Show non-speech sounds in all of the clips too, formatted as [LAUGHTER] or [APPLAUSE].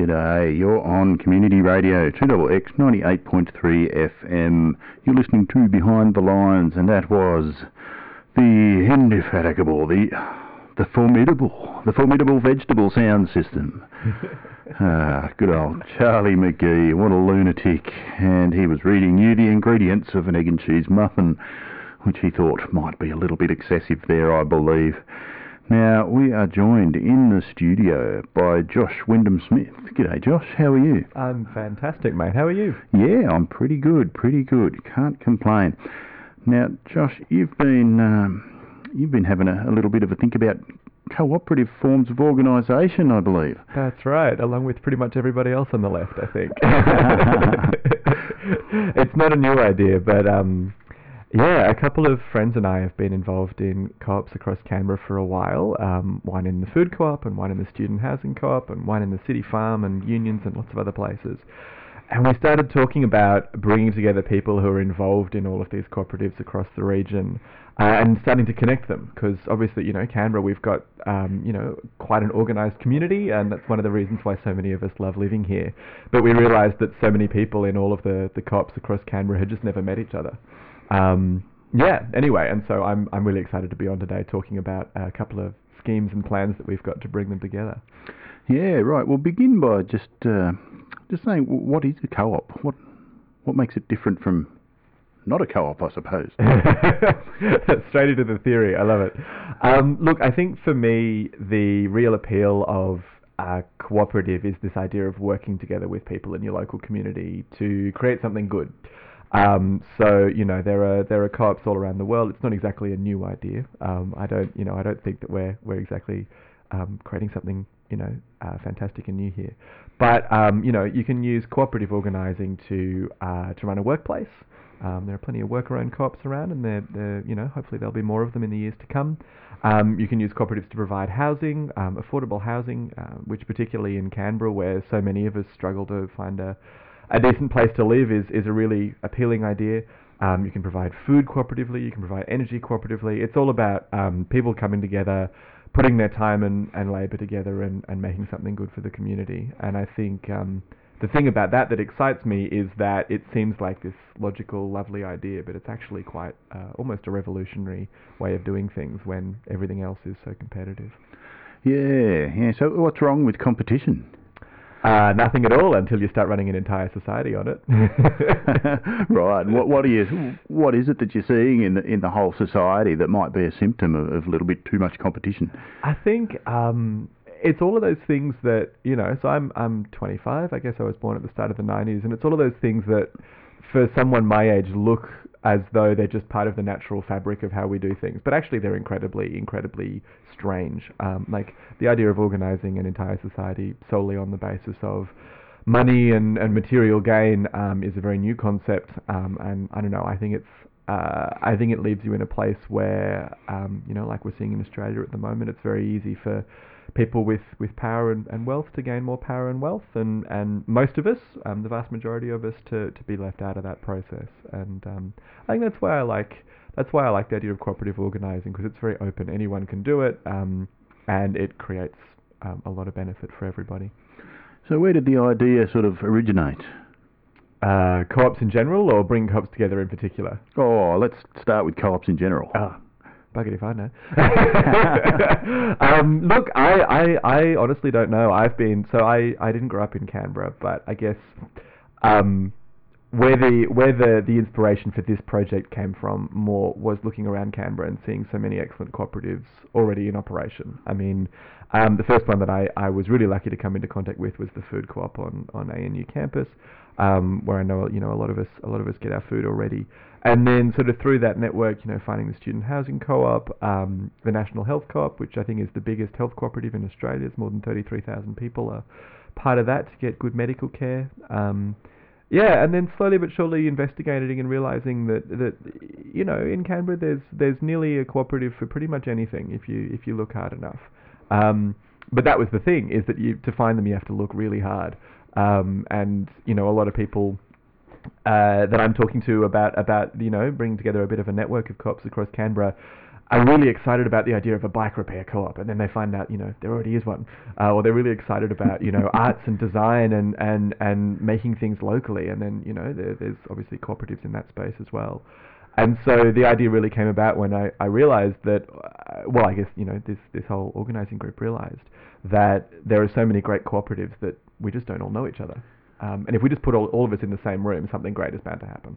G'day, you're on Community Radio, 2XX 98.3 FM. You're listening to Behind the Lines, and that was the indefatigable, the, the formidable, the formidable vegetable sound system. [LAUGHS] ah, good old Charlie Mgee, what a lunatic. And he was reading you the ingredients of an egg and cheese muffin, which he thought might be a little bit excessive there, I believe. Now, we are joined in the studio by Josh Wyndham Smith. G'day, Josh. How are you? I'm fantastic, mate. How are you? Yeah, I'm pretty good, pretty good. Can't complain. Now, Josh, you've been um, you've been having a, a little bit of a think about cooperative forms of organisation, I believe. That's right, along with pretty much everybody else on the left, I think. [LAUGHS] [LAUGHS] it's not a new idea, but um, yeah, a couple of friends and I have been involved in co-ops across Canberra for a while. Um, one in the food co-op, and one in the student housing co-op, and one in the city farm, and unions, and lots of other places. And we started talking about bringing together people who are involved in all of these cooperatives across the region, uh, and starting to connect them. Because obviously, you know, Canberra, we've got um, you know quite an organised community, and that's one of the reasons why so many of us love living here. But we realised that so many people in all of the the co-ops across Canberra had just never met each other. Um, yeah, anyway, and so I'm, I'm really excited to be on today talking about a couple of schemes and plans that we've got to bring them together. Yeah, right. We'll begin by just uh, just saying what is a co-op? What what makes it different from not a co-op, I suppose. [LAUGHS] Straight into the theory. I love it. Um, look, I think for me, the real appeal of a cooperative is this idea of working together with people in your local community to create something good. Um, so you know there are there are co-ops all around the world. It's not exactly a new idea. Um, I don't you know I don't think that we're we're exactly um, creating something you know uh, fantastic and new here. But um, you know you can use cooperative organising to uh, to run a workplace. Um, there are plenty of worker-owned co-ops around, and they're, they're you know hopefully there'll be more of them in the years to come. Um, you can use cooperatives to provide housing, affordable housing, uh, which particularly in Canberra, where so many of us struggle to find a a decent place to live is, is a really appealing idea. Um, you can provide food cooperatively, you can provide energy cooperatively. It's all about um, people coming together, putting their time and, and labour together and, and making something good for the community. And I think um, the thing about that that excites me is that it seems like this logical, lovely idea, but it's actually quite uh, almost a revolutionary way of doing things when everything else is so competitive. Yeah, yeah. So what's wrong with competition? Uh, nothing at all until you start running an entire society on it. [LAUGHS] right. What what are you? What is it that you're seeing in the in the whole society that might be a symptom of, of a little bit too much competition? I think um, it's all of those things that you know. So I'm I'm 25. I guess I was born at the start of the 90s, and it's all of those things that, for someone my age, look as though they're just part of the natural fabric of how we do things. But actually, they're incredibly, incredibly strange. Um, like the idea of organizing an entire society solely on the basis of money and, and material gain um, is a very new concept. Um, and I don't know, I think it's uh, I think it leaves you in a place where, um, you know, like we're seeing in Australia at the moment, it's very easy for people with, with power and, and wealth to gain more power and wealth, and, and most of us, um, the vast majority of us, to, to be left out of that process. And um, I think that's why I like that's why I like the idea of cooperative organising because it's very open. Anyone can do it, um, and it creates um, a lot of benefit for everybody. So where did the idea sort of originate? Uh, co-ops in general, or bring co-ops together in particular? Oh, let's start with co-ops in general. Ah, Bugger if I know. um, look, I, I, I honestly don't know. I've been so I, I didn't grow up in Canberra, but I guess um, where the where the, the inspiration for this project came from more was looking around Canberra and seeing so many excellent cooperatives already in operation. I mean, um, the first one that I, I was really lucky to come into contact with was the food co-op on, on ANU campus, um, where I know you know a lot of us a lot of us get our food already. And then sort of through that network, you know, finding the student housing co-op, um, the National Health Co-op, which I think is the biggest health cooperative in Australia. It's more than 33,000 people are part of that to get good medical care. Um, yeah, and then slowly but surely investigating and realizing that that you know in Canberra there's there's nearly a cooperative for pretty much anything if you if you look hard enough. Um, but that was the thing is that you to find them you have to look really hard. Um, and you know a lot of people uh, that I'm talking to about about you know bringing together a bit of a network of co-ops across Canberra are really excited about the idea of a bike repair co-op, and then they find out, you know, there already is one, uh, or they're really excited about, you know, [LAUGHS] [LAUGHS] arts and design and, and, and making things locally, and then, you know, there, there's obviously cooperatives in that space as well. And so the idea really came about when I, I realized that, uh, well, I guess, you know, this, this whole organizing group realized that there are so many great cooperatives that we just don't all know each other. Um, and if we just put all, all of us in the same room, something great is bound to happen.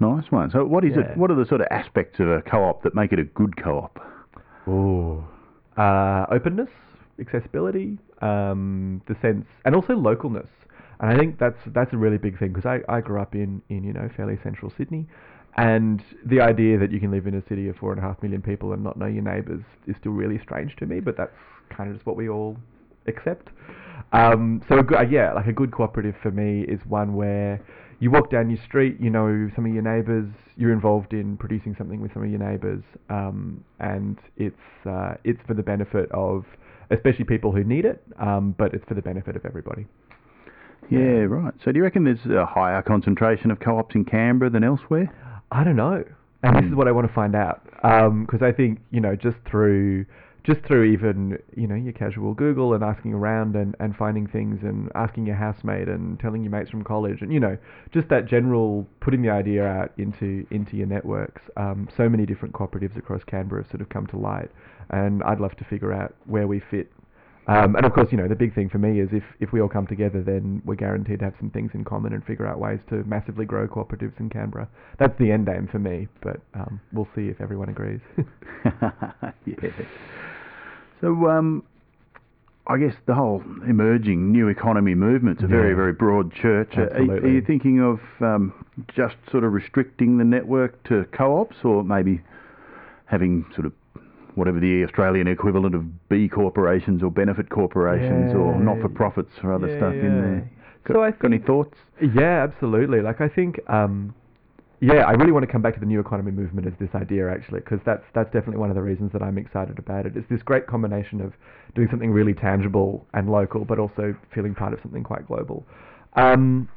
Nice one. So, what is Yeah. it? What are the sort of aspects of a co-op that make it a good co-op? Ooh. Uh, openness, accessibility, um, the sense, and also localness. And I think that's that's a really big thing because I, I grew up in, in you know fairly central Sydney, and the idea that you can live in a city of four and a half million people and not know your neighbours is still really strange to me. But that's kind of just what we all accept. Um, so a good, uh, yeah, like a good cooperative for me is one where you walk down your street, you know some of your neighbours, you're involved in producing something with some of your neighbours, um, and it's uh, it's for the benefit of especially people who need it, um, but it's for the benefit of everybody. Yeah, right. So, do you reckon there's a higher concentration of co-ops in Canberra than elsewhere? I don't know, and this is what I want to find out because I think you know just through just through even you know your casual Google and asking around and, and finding things and asking your housemate and telling your mates from college and you know just that general putting the idea out into into your networks. Um, so many different cooperatives across Canberra have sort of come to light, and I'd love to figure out where we fit. Um, and of course, you know, the big thing for me is if, if we all come together, then we're guaranteed to have some things in common and figure out ways to massively grow cooperatives in Canberra. That's the end aim for me, but um, we'll see if everyone agrees. [LAUGHS] [LAUGHS] yeah. So, um, I guess the whole emerging new economy movement's a very, Yeah. very broad church. Are- Are, are you thinking of um, just sort of restricting the network to co-ops, or maybe having sort of whatever the Australian equivalent of B corporations or benefit corporations or not-for-profits or other stuff in there? Got, So I got any thoughts? Yeah, absolutely. Like I think, um, yeah, I really want to come back to the new economy movement as this idea actually, because that's that's definitely one of the reasons that I'm excited about it. It's this great combination of doing something really tangible and local, but also feeling part of something quite global. Um,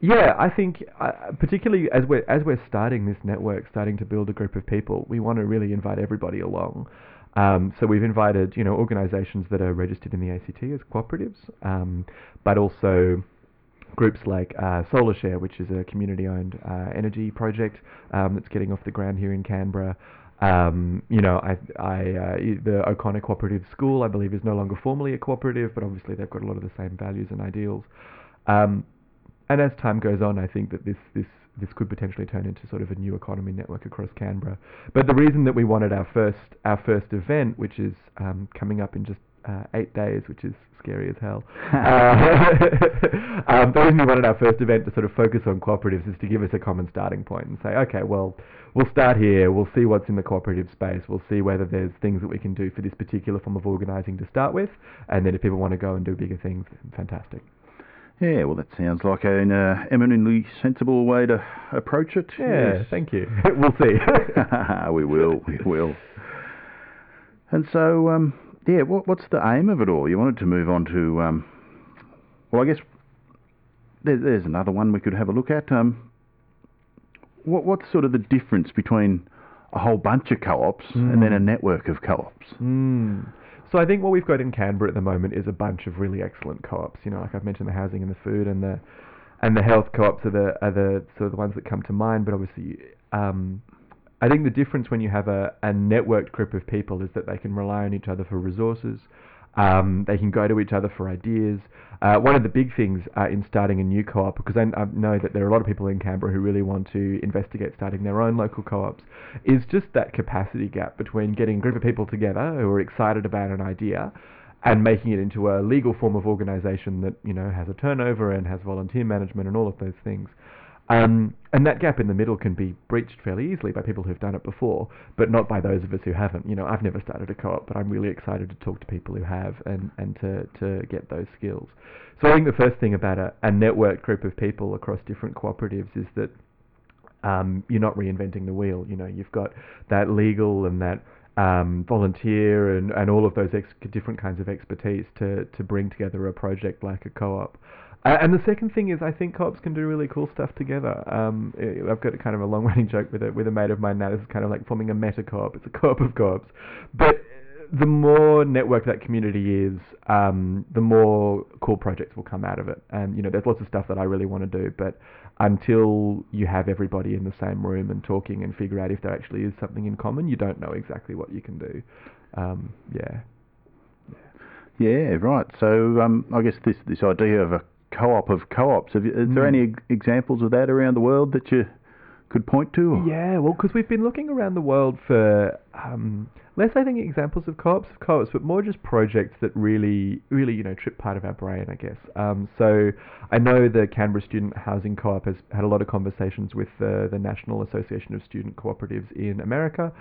yeah, I think uh, particularly as we're as we're starting this network, starting to build a group of people, we want to really invite everybody along. Um, so we've invited you know organisations that are registered in the ACT as cooperatives, um, but also groups like uh, SolarShare, which is a community-owned uh, energy project um, that's getting off the ground here in Canberra. Um, you know, I, I, uh, the O'Connor Cooperative School, I believe, is no longer formally a cooperative, but obviously they've got a lot of the same values and ideals. Um, and as time goes on, I think that this this this could potentially turn into sort of a new economy network across Canberra. But the reason that we wanted our first our first event, which is um, coming up in just uh, eight days, which is scary as hell. [LAUGHS] uh, [LAUGHS] um, the reason we wanted our first event to sort of focus on cooperatives is to give us a common starting point and say, okay, well, we'll start here. We'll see what's in the cooperative space. We'll see whether there's things that we can do for this particular form of organising to start with, and then if people want to go and do bigger things, fantastic. Yeah, well, that sounds like an uh, eminently sensible way to approach it. Yeah, Yes. thank you. [LAUGHS] [LAUGHS] we'll see. [LAUGHS] we will, we will. And so, um, yeah, what, what's the aim of it all? You wanted to move on to, um, well, I guess there, there's another one we could have a look at. Um, what, what's sort of the difference between a whole bunch of co-ops and then a network of co-ops? Mm. So I think what we've got in Canberra at the moment is a bunch of really excellent co-ops. You know, like I've mentioned, the housing and the food and the and the health co-ops are the are the sort of the ones that come to mind. But obviously, um, I think the difference when you have a, a networked group of people is that they can rely on each other for resources. Um, they can go to each other for ideas. Uh, one of the big things uh, in starting a new co-op, because I, I know that there are a lot of people in Canberra who really want to investigate starting their own local co-ops, is just that capacity gap between getting a group of people together who are excited about an idea and making it into a legal form of organisation that you know has a turnover and has volunteer management and all of those things. Um, and that gap in the middle can be breached fairly easily by people who've done it before, but not by those of us who haven't. You know, I've never started a co-op, but I'm really excited to talk to people who have and, and to, to get those skills. So I think the first thing about a, a networked group of people across different cooperatives is that um, you're not reinventing the wheel. You know, you've got that legal and that um, volunteer and, and all of those ex- different kinds of expertise to, to bring together a project like a co-op. Uh, and the second thing is, I think co-ops can do really cool stuff together. Um, I've got kind of a long-running [LAUGHS] joke with a with a mate of mine now. This is kind of like forming a meta co-op. It's a co-op of co-ops, but the more network that community is, um, the more cool projects will come out of it. And you know, there's lots of stuff that I really want to do, but until you have everybody in the same room and talking and figure out if there actually is something in common, you don't know exactly what you can do. Um, yeah. Yeah, right. So um, I guess this this idea of a co-op of co-ops. Have you, is there Mm. any examples of that around the world that you could point to? Yeah, well, because we've been looking around the world for um, less, I think, examples of co-ops, of co-ops, but more just projects that really, really, you know, trip part of our brain, I guess. Um, so I know the Canberra Student Housing Co-op has had a lot of conversations with the, the National Association of Student Cooperatives in America,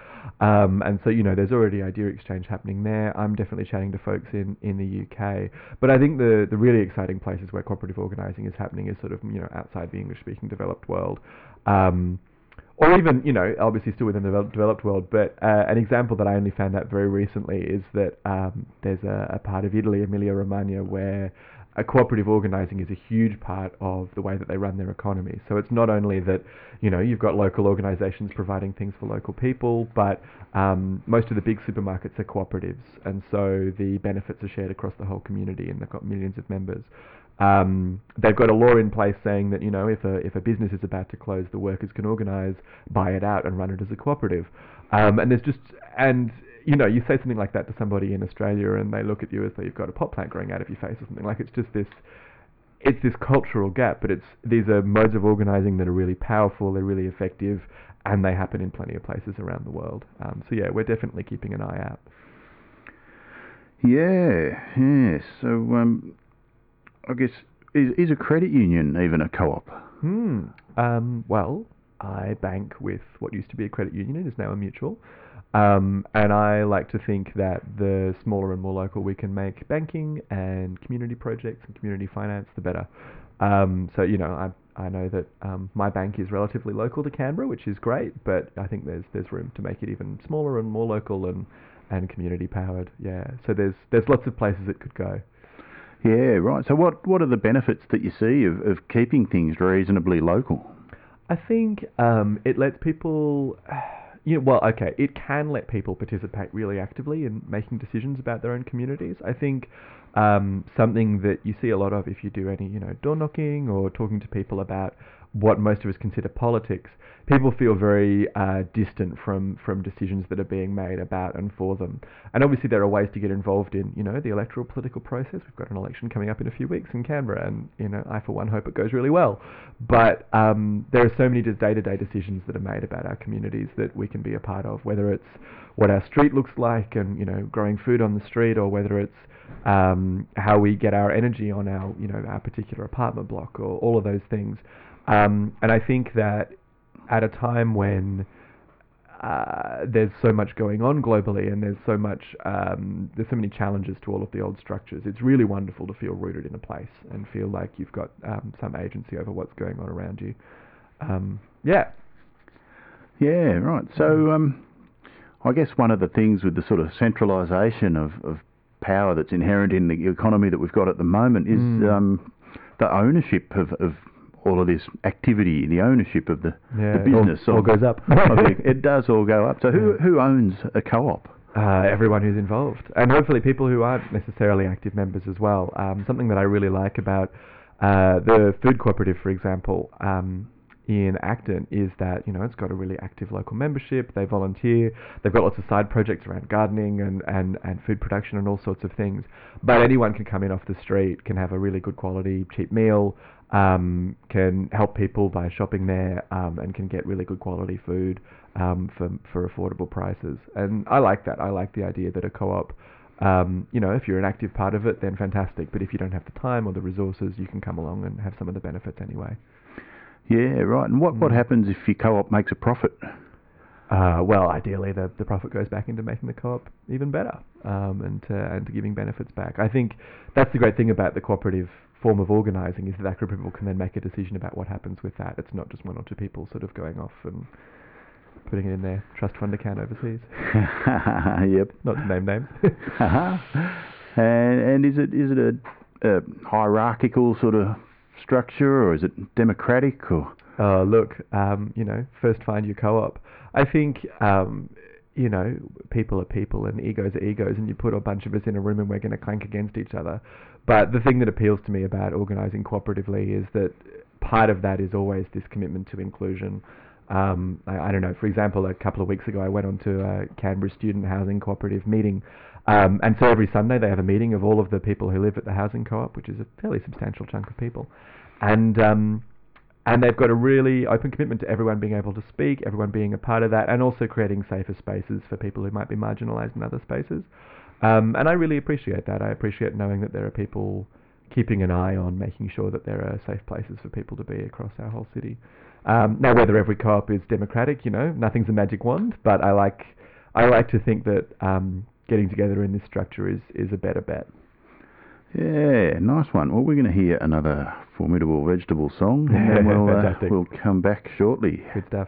um, and so you know, there's already idea exchange happening there. I'm definitely chatting to folks in, in the UK, but I think the the really exciting places where cooperative organising is happening is sort of you know outside the English-speaking developed world. Um, or even, you know, obviously still within the developed, world, but uh, an example that I only found out very recently is that um, there's a, a part of Italy, Emilia Romagna, where cooperative organising is a huge part of the way that they run their economy. So it's not only that, you know, you've got local organisations providing things for local people, but um, most of the big supermarkets are cooperatives, and so the benefits are shared across the whole community, and they've got millions of members. Um, they've got a law in place saying that you know if a if a business is about to close, the workers can organise, buy it out, and run it as a cooperative. Um, and there's just and you know you say something like that to somebody in Australia, and they look at you as though you've got a pot plant growing out of your face or something. Like it's just this. It's this cultural gap, but it's these are modes of organising that are really powerful, they're really effective, and they happen in plenty of places around the world. Um, so yeah, we're definitely keeping an eye out. Yeah, yeah. So um, I guess is is a credit union even a co-op? Hmm. Um, well, I bank with what used to be a credit union and is now a mutual. Um, and I like to think that the smaller and more local we can make banking and community projects and community finance, the better. Um, so you know, I I know that um, my bank is relatively local to Canberra, which is great, but I think there's there's room to make it even smaller and more local and and community powered. Yeah. So there's there's lots of places it could go. Yeah, right. So what what are the benefits that you see of, of keeping things reasonably local? I think um, it lets people, you know, well, okay, it can let people participate really actively in making decisions about their own communities. I think um, something that you see a lot of if you do any, you know, door knocking or talking to people about what most of us consider politics, people feel very uh, distant from, from decisions that are being made about and for them. And obviously, there are ways to get involved in, you know, the electoral political process. We've got an election coming up in a few weeks in Canberra, and you know, I for one hope it goes really well. But um, there are so many just day-to-day decisions that are made about our communities that we can be a part of, whether it's what our street looks like and you know, growing food on the street, or whether it's um, how we get our energy on our, you know, our particular apartment block, or all of those things. Um, and I think that at a time when uh, there's so much going on globally and there's so much um, there's so many challenges to all of the old structures it's really wonderful to feel rooted in a place and feel like you've got um, some agency over what's going on around you um, yeah Yeah, right. So um, I guess one of the things with the sort of centralisation of, of power that's inherent in the economy that we've got at the moment is Mm. um, the ownership of, of all of this activity, the ownership of the, yeah the it all- business. all, of, goes up [LAUGHS] [LAUGHS] it does all go up. So who Yeah. who owns a co-op? uh, everyone who's involved, and hopefully people who aren't necessarily active members as well. Um, something that I really like about uh, the food cooperative, for example, um, in Acton, is that you know it's got a really active local membership. They volunteer. They've got lots of side projects around gardening and, and, and food production and all sorts of things. But anyone can come in off the street, can have a really good quality, cheap meal. Um, can help people by shopping there um, and can get really good quality food um, for for affordable prices. And I like that. I like the idea that a co-op, um, you know, if you're an active part of it, then fantastic. But if you don't have the time or the resources, you can come along and have some of the benefits anyway. Yeah, right. And what, what Mm. happens if your co-op makes a profit? Uh, well, ideally, the, the profit goes back into making the co-op even better um, and to, and to giving benefits back. I think that's the great thing about the cooperative form of organising is that that group of people can then make a decision about what happens with that. It's not just one or two people sort of going off and putting it in their trust fund account overseas. [LAUGHS] yep. Not to name names. [LAUGHS] Uh-huh. and, and is it is it a, a hierarchical sort of structure, or is it democratic, or? Oh, look, um, you know, first find your co-op. I think, um, you know, people are people and egos are egos, and you put a bunch of us in a room and we're going to clank against each other. But the thing that appeals to me about organising cooperatively is that part of that is always this commitment to inclusion. Um, I, I, don't know. For example, a couple of weeks ago, I went on to a Canberra Student Housing Cooperative meeting, um, and so every Sunday they have a meeting of all of the people who live at the housing co-op, which is a fairly substantial chunk of people, and um, and they've got a really open commitment to everyone being able to speak, everyone being a part of that, and also creating safer spaces for people who might be marginalised in other spaces. Um, and I really appreciate that. I appreciate knowing that there are people keeping an eye on making sure that there are safe places for people to be across our whole city. Um, now, whether every co-op is democratic, you know, nothing's a magic wand, but I like I like to think that um, getting together in this structure is is a better bet. Yeah, nice one. Well, we're going to hear another formidable vegetable song, and [LAUGHS] we'll uh, we'll come back shortly. Good stuff.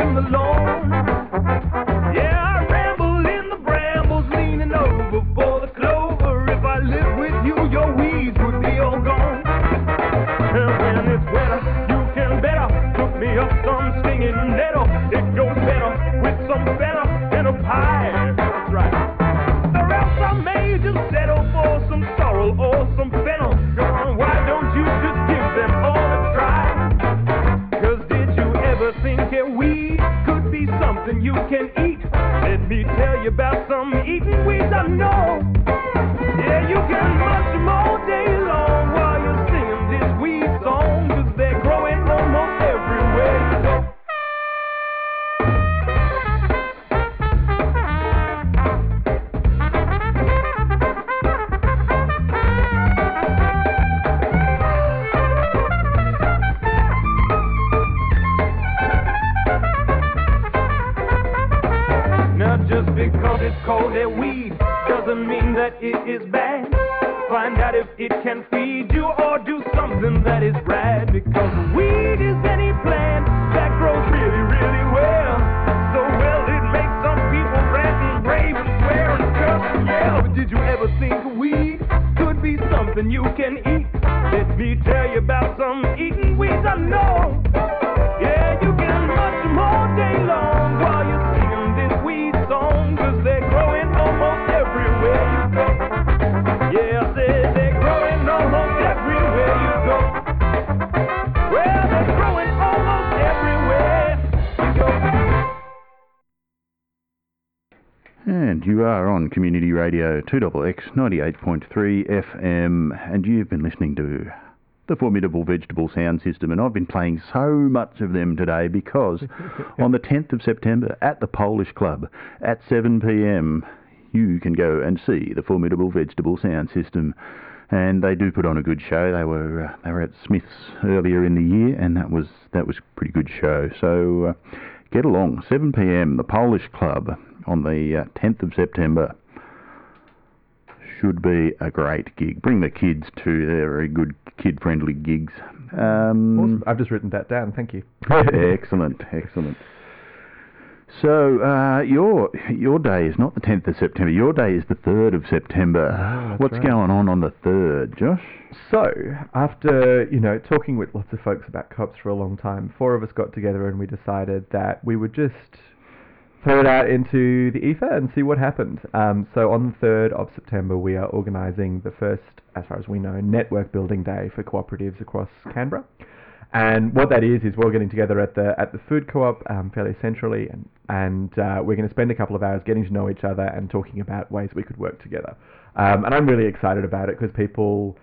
in the Lord. think weed could be something you can eat. Let me tell you about some eating weeds I know. Are on Community Radio 2XX 98.3 FM, and you've been listening to the formidable vegetable sound system. And I've been playing so much of them today because [LAUGHS] on the 10th of September at the Polish Club at 7 pm, you can go and see the formidable vegetable sound system. And they do put on a good show. They were uh, they were at Smiths earlier in the year, and that was that was a pretty good show. So uh, get along. 7 p.m. the Polish Club on the uh, 10th of September. Should be a great gig. Bring the kids too. They're very good kid-friendly gigs. Um, awesome. I've just written that down. Thank you. [LAUGHS] excellent, excellent. So uh, your your day is not the 10th of September. Your day is the 3rd of September. That's What's right. going on on the 3rd, Josh? So, after, you know, talking with lots of folks about co-ops for a long time, four of us got together and we decided that we would just throw it out into the ether and see what happened. Um, so on the 3rd of September, we are organising the first, as far as we know, network building day for cooperatives across Canberra. And what that is is we're getting together at the at the food co-op um, fairly centrally, and and uh, we're going to spend a couple of hours getting to know each other and talking about ways we could work together. Um, and I'm really excited about it because people,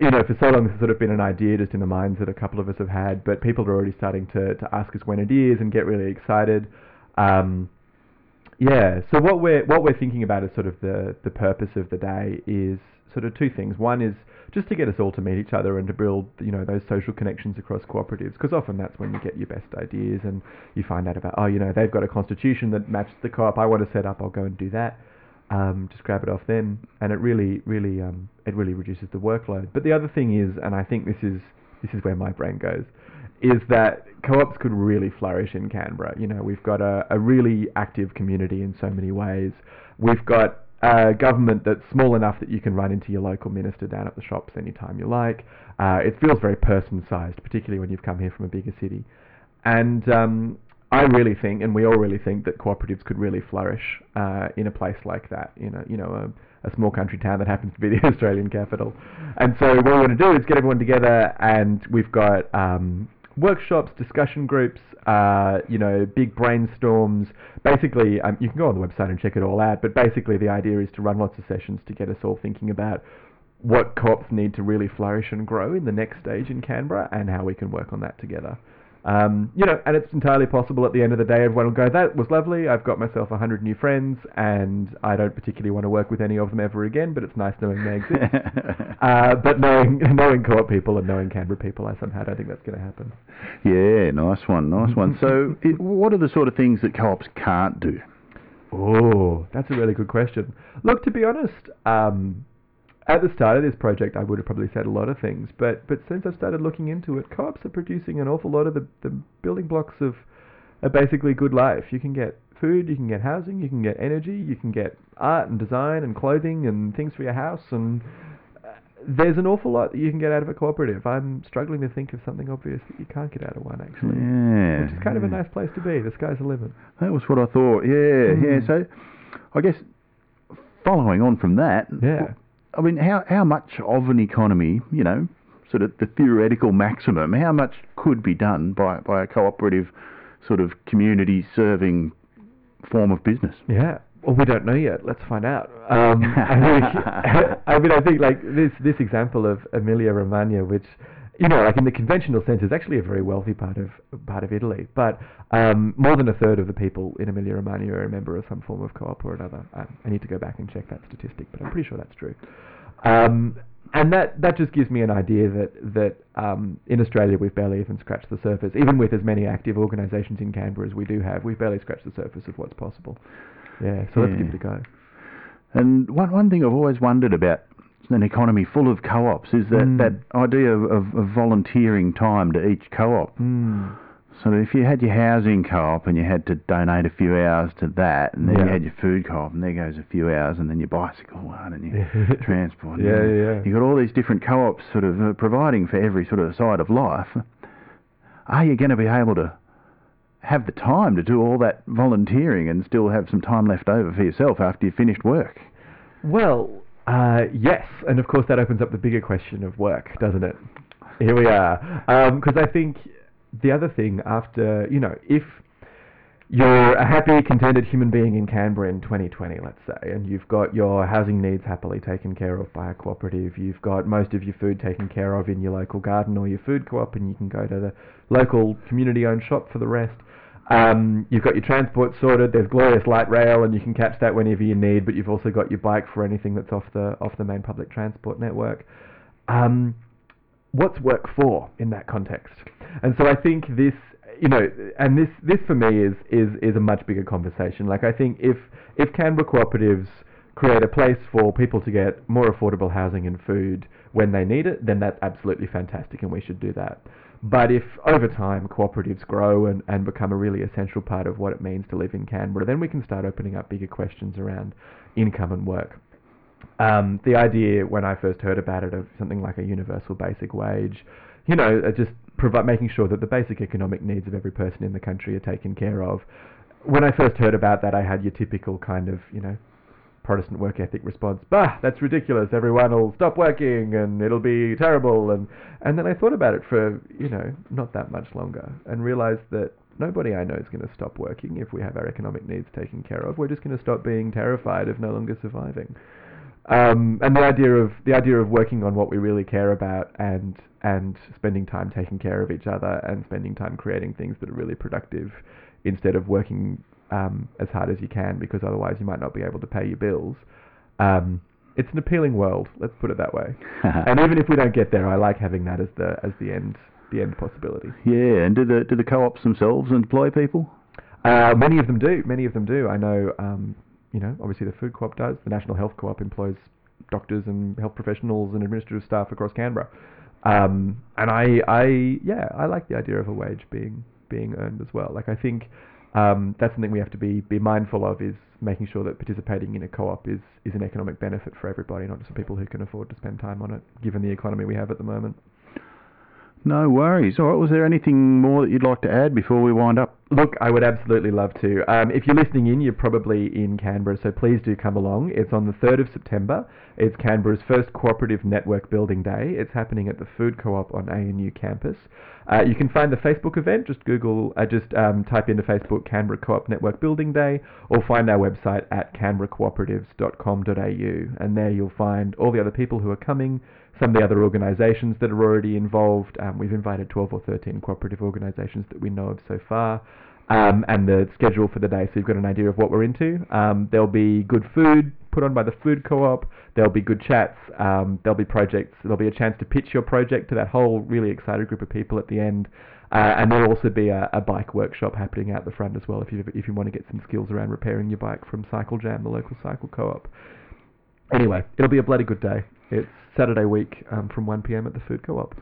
you know, for so long this has sort of been an idea just in the minds that a couple of us have had, but people are already starting to to ask us when it is and get really excited. Um, yeah. So what we're what we're thinking about is sort of the the purpose of the day is sort of two things. One is just to get us all to meet each other and to build you know those social connections across cooperatives because often that's when you get your best ideas and you find out about oh you know they've got a constitution that matches the co-op I want to set up I'll go and do that um, just grab it off them and it really really um, it really reduces the workload but the other thing is and I think this is this is where my brain goes is that co-ops could really flourish in Canberra. You know, we've got a, a really active community in so many ways. We've got a government that's small enough that you can run into your local minister down at the shops anytime you like. Uh, it feels very person-sized, particularly when you've come here from a bigger city. And um, I really think, and we all really think, that cooperatives could really flourish uh, in a place like that. You know, you know, a, a small country town that happens to be the [LAUGHS] Australian capital. And so what we want to do is get everyone together, and we've got um, workshops, discussion groups, uh, you know, big brainstorms. Basically, um, you can go on the website and check it all out. But basically, the idea is to run lots of sessions to get us all thinking about what co-ops need to really flourish and grow in the next stage in Canberra, and how we can work on that together. Um, you know, and it's entirely possible at the end of the day, everyone will go, that was lovely, I've got myself a hundred new friends, and I don't particularly want to work with any of them ever again, but it's nice knowing they exist. [LAUGHS] uh, but knowing, [LAUGHS] knowing co-op people and knowing Canberra people, I somehow don't think that's going to happen. yeah, nice one, nice one. So, [LAUGHS] it, what are the sort of things that co-ops can't do? Oh, that's a really good question. Look, to be honest, um, at the start of this project, I would have probably said a lot of things, but but since I've started looking into it, co-ops are producing an awful lot of the, the building blocks of a basically good life. You can get food, you can get housing, you can get energy, you can get art and design and clothing and things for your house, and uh, there's an awful lot that you can get out of a cooperative. I'm struggling to think of something obvious that you can't get out of one, actually. Yeah, Which is kind of a nice place to be. The sky's the limit. That was what I thought. Yeah, yeah. Mm. So, I guess following on from that, Yeah. I mean, how how much of an economy, you know, sort of the theoretical maximum, how much could be done by by a cooperative, sort of community serving form of business? Yeah. Well, we don't know yet. Let's find out. Um, I, mean, [LAUGHS] I think like this this example of Emilia Romagna, which you know, like in the conventional sense, is actually a very wealthy part of part of Italy. But um, more than a third of the people in Emilia Romagna are a member of some form of co-op or another. Um, I need to go back and check that statistic, but I'm pretty sure that's true. Um, and that, that just gives me an idea that that um, in Australia we've barely even scratched the surface. Even with as many active organisations in Canberra as we do have, we've barely scratched the surface of what's possible. Yeah, so let's give it a go. And one one thing I've always wondered about an economy full of co-ops is that Mm. that idea of, of, of volunteering time to each co-op. Mm. So if you had your housing co-op and you had to donate a few hours to that, and then you had your food co-op, and there goes a few hours, and then your bicycle one, and your [LAUGHS] transport. Yeah, and yeah, yeah. You've got all these different co-ops sort of uh, providing for every sort of side of life. Are you going to be able to have the time to do all that volunteering and still have some time left over for yourself after you've finished work? Well, uh, yes, and of course that opens up the bigger question of work, doesn't it? Here we are, because I think the other thing after you know if you're a happy, contented human being in Canberra in 2020, let's say, and you've got your housing needs happily taken care of by a cooperative, you've got most of your food taken care of in your local garden or your food co-op, and you can go to the local community-owned shop for the rest. Um, you've got your transport sorted. There's glorious light rail, and you can catch that whenever you need. But you've also got your bike for anything that's off the off the main public transport network. Um, what's work for in that context? And so I think this, you know, and this this for me is is is a much bigger conversation. Like I think if if Canberra cooperatives create a place for people to get more affordable housing and food when they need it, then that's absolutely fantastic, and we should do that. But if over time cooperatives grow and, and become a really essential part of what it means to live in Canberra, then we can start opening up bigger questions around income and work. Um, the idea when I first heard about it of something like a universal basic wage, you know, uh, just provide, making sure that the basic economic needs of every person in the country are taken care of. When I first heard about that, I had your typical kind of, you know, Protestant work ethic response, bah, that's ridiculous. Everyone will stop working and it'll be terrible. And, and then I thought about it for, you know, not that much longer and realized that nobody I know is going to stop working if we have our economic needs taken care of. We're just going to stop being terrified of no longer surviving. Um, and the idea of the idea of working on what we really care about and and spending time taking care of each other and spending time creating things that are really productive instead of working um, as hard as you can because otherwise you might not be able to pay your bills. Um, it's an appealing world, let's put it that way. [LAUGHS] and even if we don't get there, I like having that as the as the end the end possibility. Yeah, and do the do the co-ops themselves employ people? Uh, many of them do. Many of them do. I know. Um, you know, obviously the food co-op does. The National Health Co-op employs doctors and health professionals and administrative staff across Canberra. Um, and I, I, yeah, I like the idea of a wage being being earned as well. Like I think um, that's something we have to be, be mindful of is making sure that participating in a co-op is, is an economic benefit for everybody, not just people who can afford to spend time on it, given the economy we have at the moment. No worries. All right, was there anything more that you'd like to add before we wind up? Look, I would absolutely love to. Um, if you're listening in, you're probably in Canberra, so please do come along. It's on the 3rd of September. It's Canberra's first cooperative network building day. It's happening at the Food Co-op on ANU campus. Uh, you can find the Facebook event. Just Google, uh, just um, type into Facebook Canberra Co-op Network Building Day, or find our website at canberracooperatives.com.au, and there you'll find all the other people who are coming some of the other organisations that are already involved. Um, we've invited 12 or 13 cooperative organisations that we know of so far. Um, and the schedule for the day, so you've got an idea of what we're into. Um, there'll be good food put on by the food co-op. There'll be good chats. Um, there'll be projects. There'll be a chance to pitch your project to that whole really excited group of people at the end. Uh, and there'll also be a, a, bike workshop happening out the front as well if you if you want to get some skills around repairing your bike from Cycle Jam, the local cycle co-op. Anyway, it'll be a bloody good day. It's Saturday week um, from 1 p.m. at the Food Co-op.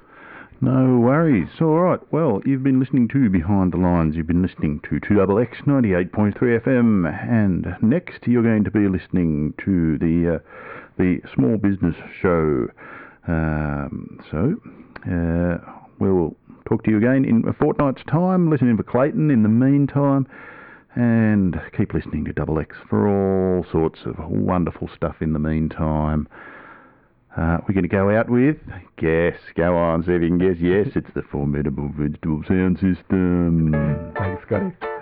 No worries. All right. Well, you've been listening to Behind the Lines. You've been listening to 2XX 98.3 FM. And next, you're going to be listening to the, uh, the Small Business Show. Um, so, uh, we'll talk to you again in a fortnight's time. Listen in for Clayton in the meantime. And keep listening to Double X for all sorts of wonderful stuff in the meantime. Uh, we're going to go out with guess. Go on, see if you can guess. Yes, it's the formidable vegetable sound system. Thanks, Scotty.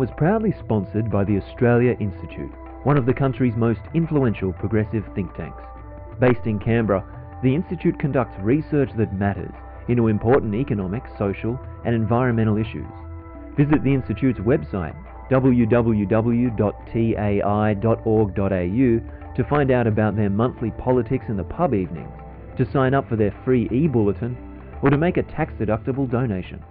Was proudly sponsored by the Australia Institute, one of the country's most influential progressive think tanks. Based in Canberra, the Institute conducts research that matters into important economic, social, and environmental issues. Visit the Institute's website www.tai.org.au to find out about their monthly politics in the pub evenings, to sign up for their free e-bulletin, or to make a tax-deductible donation.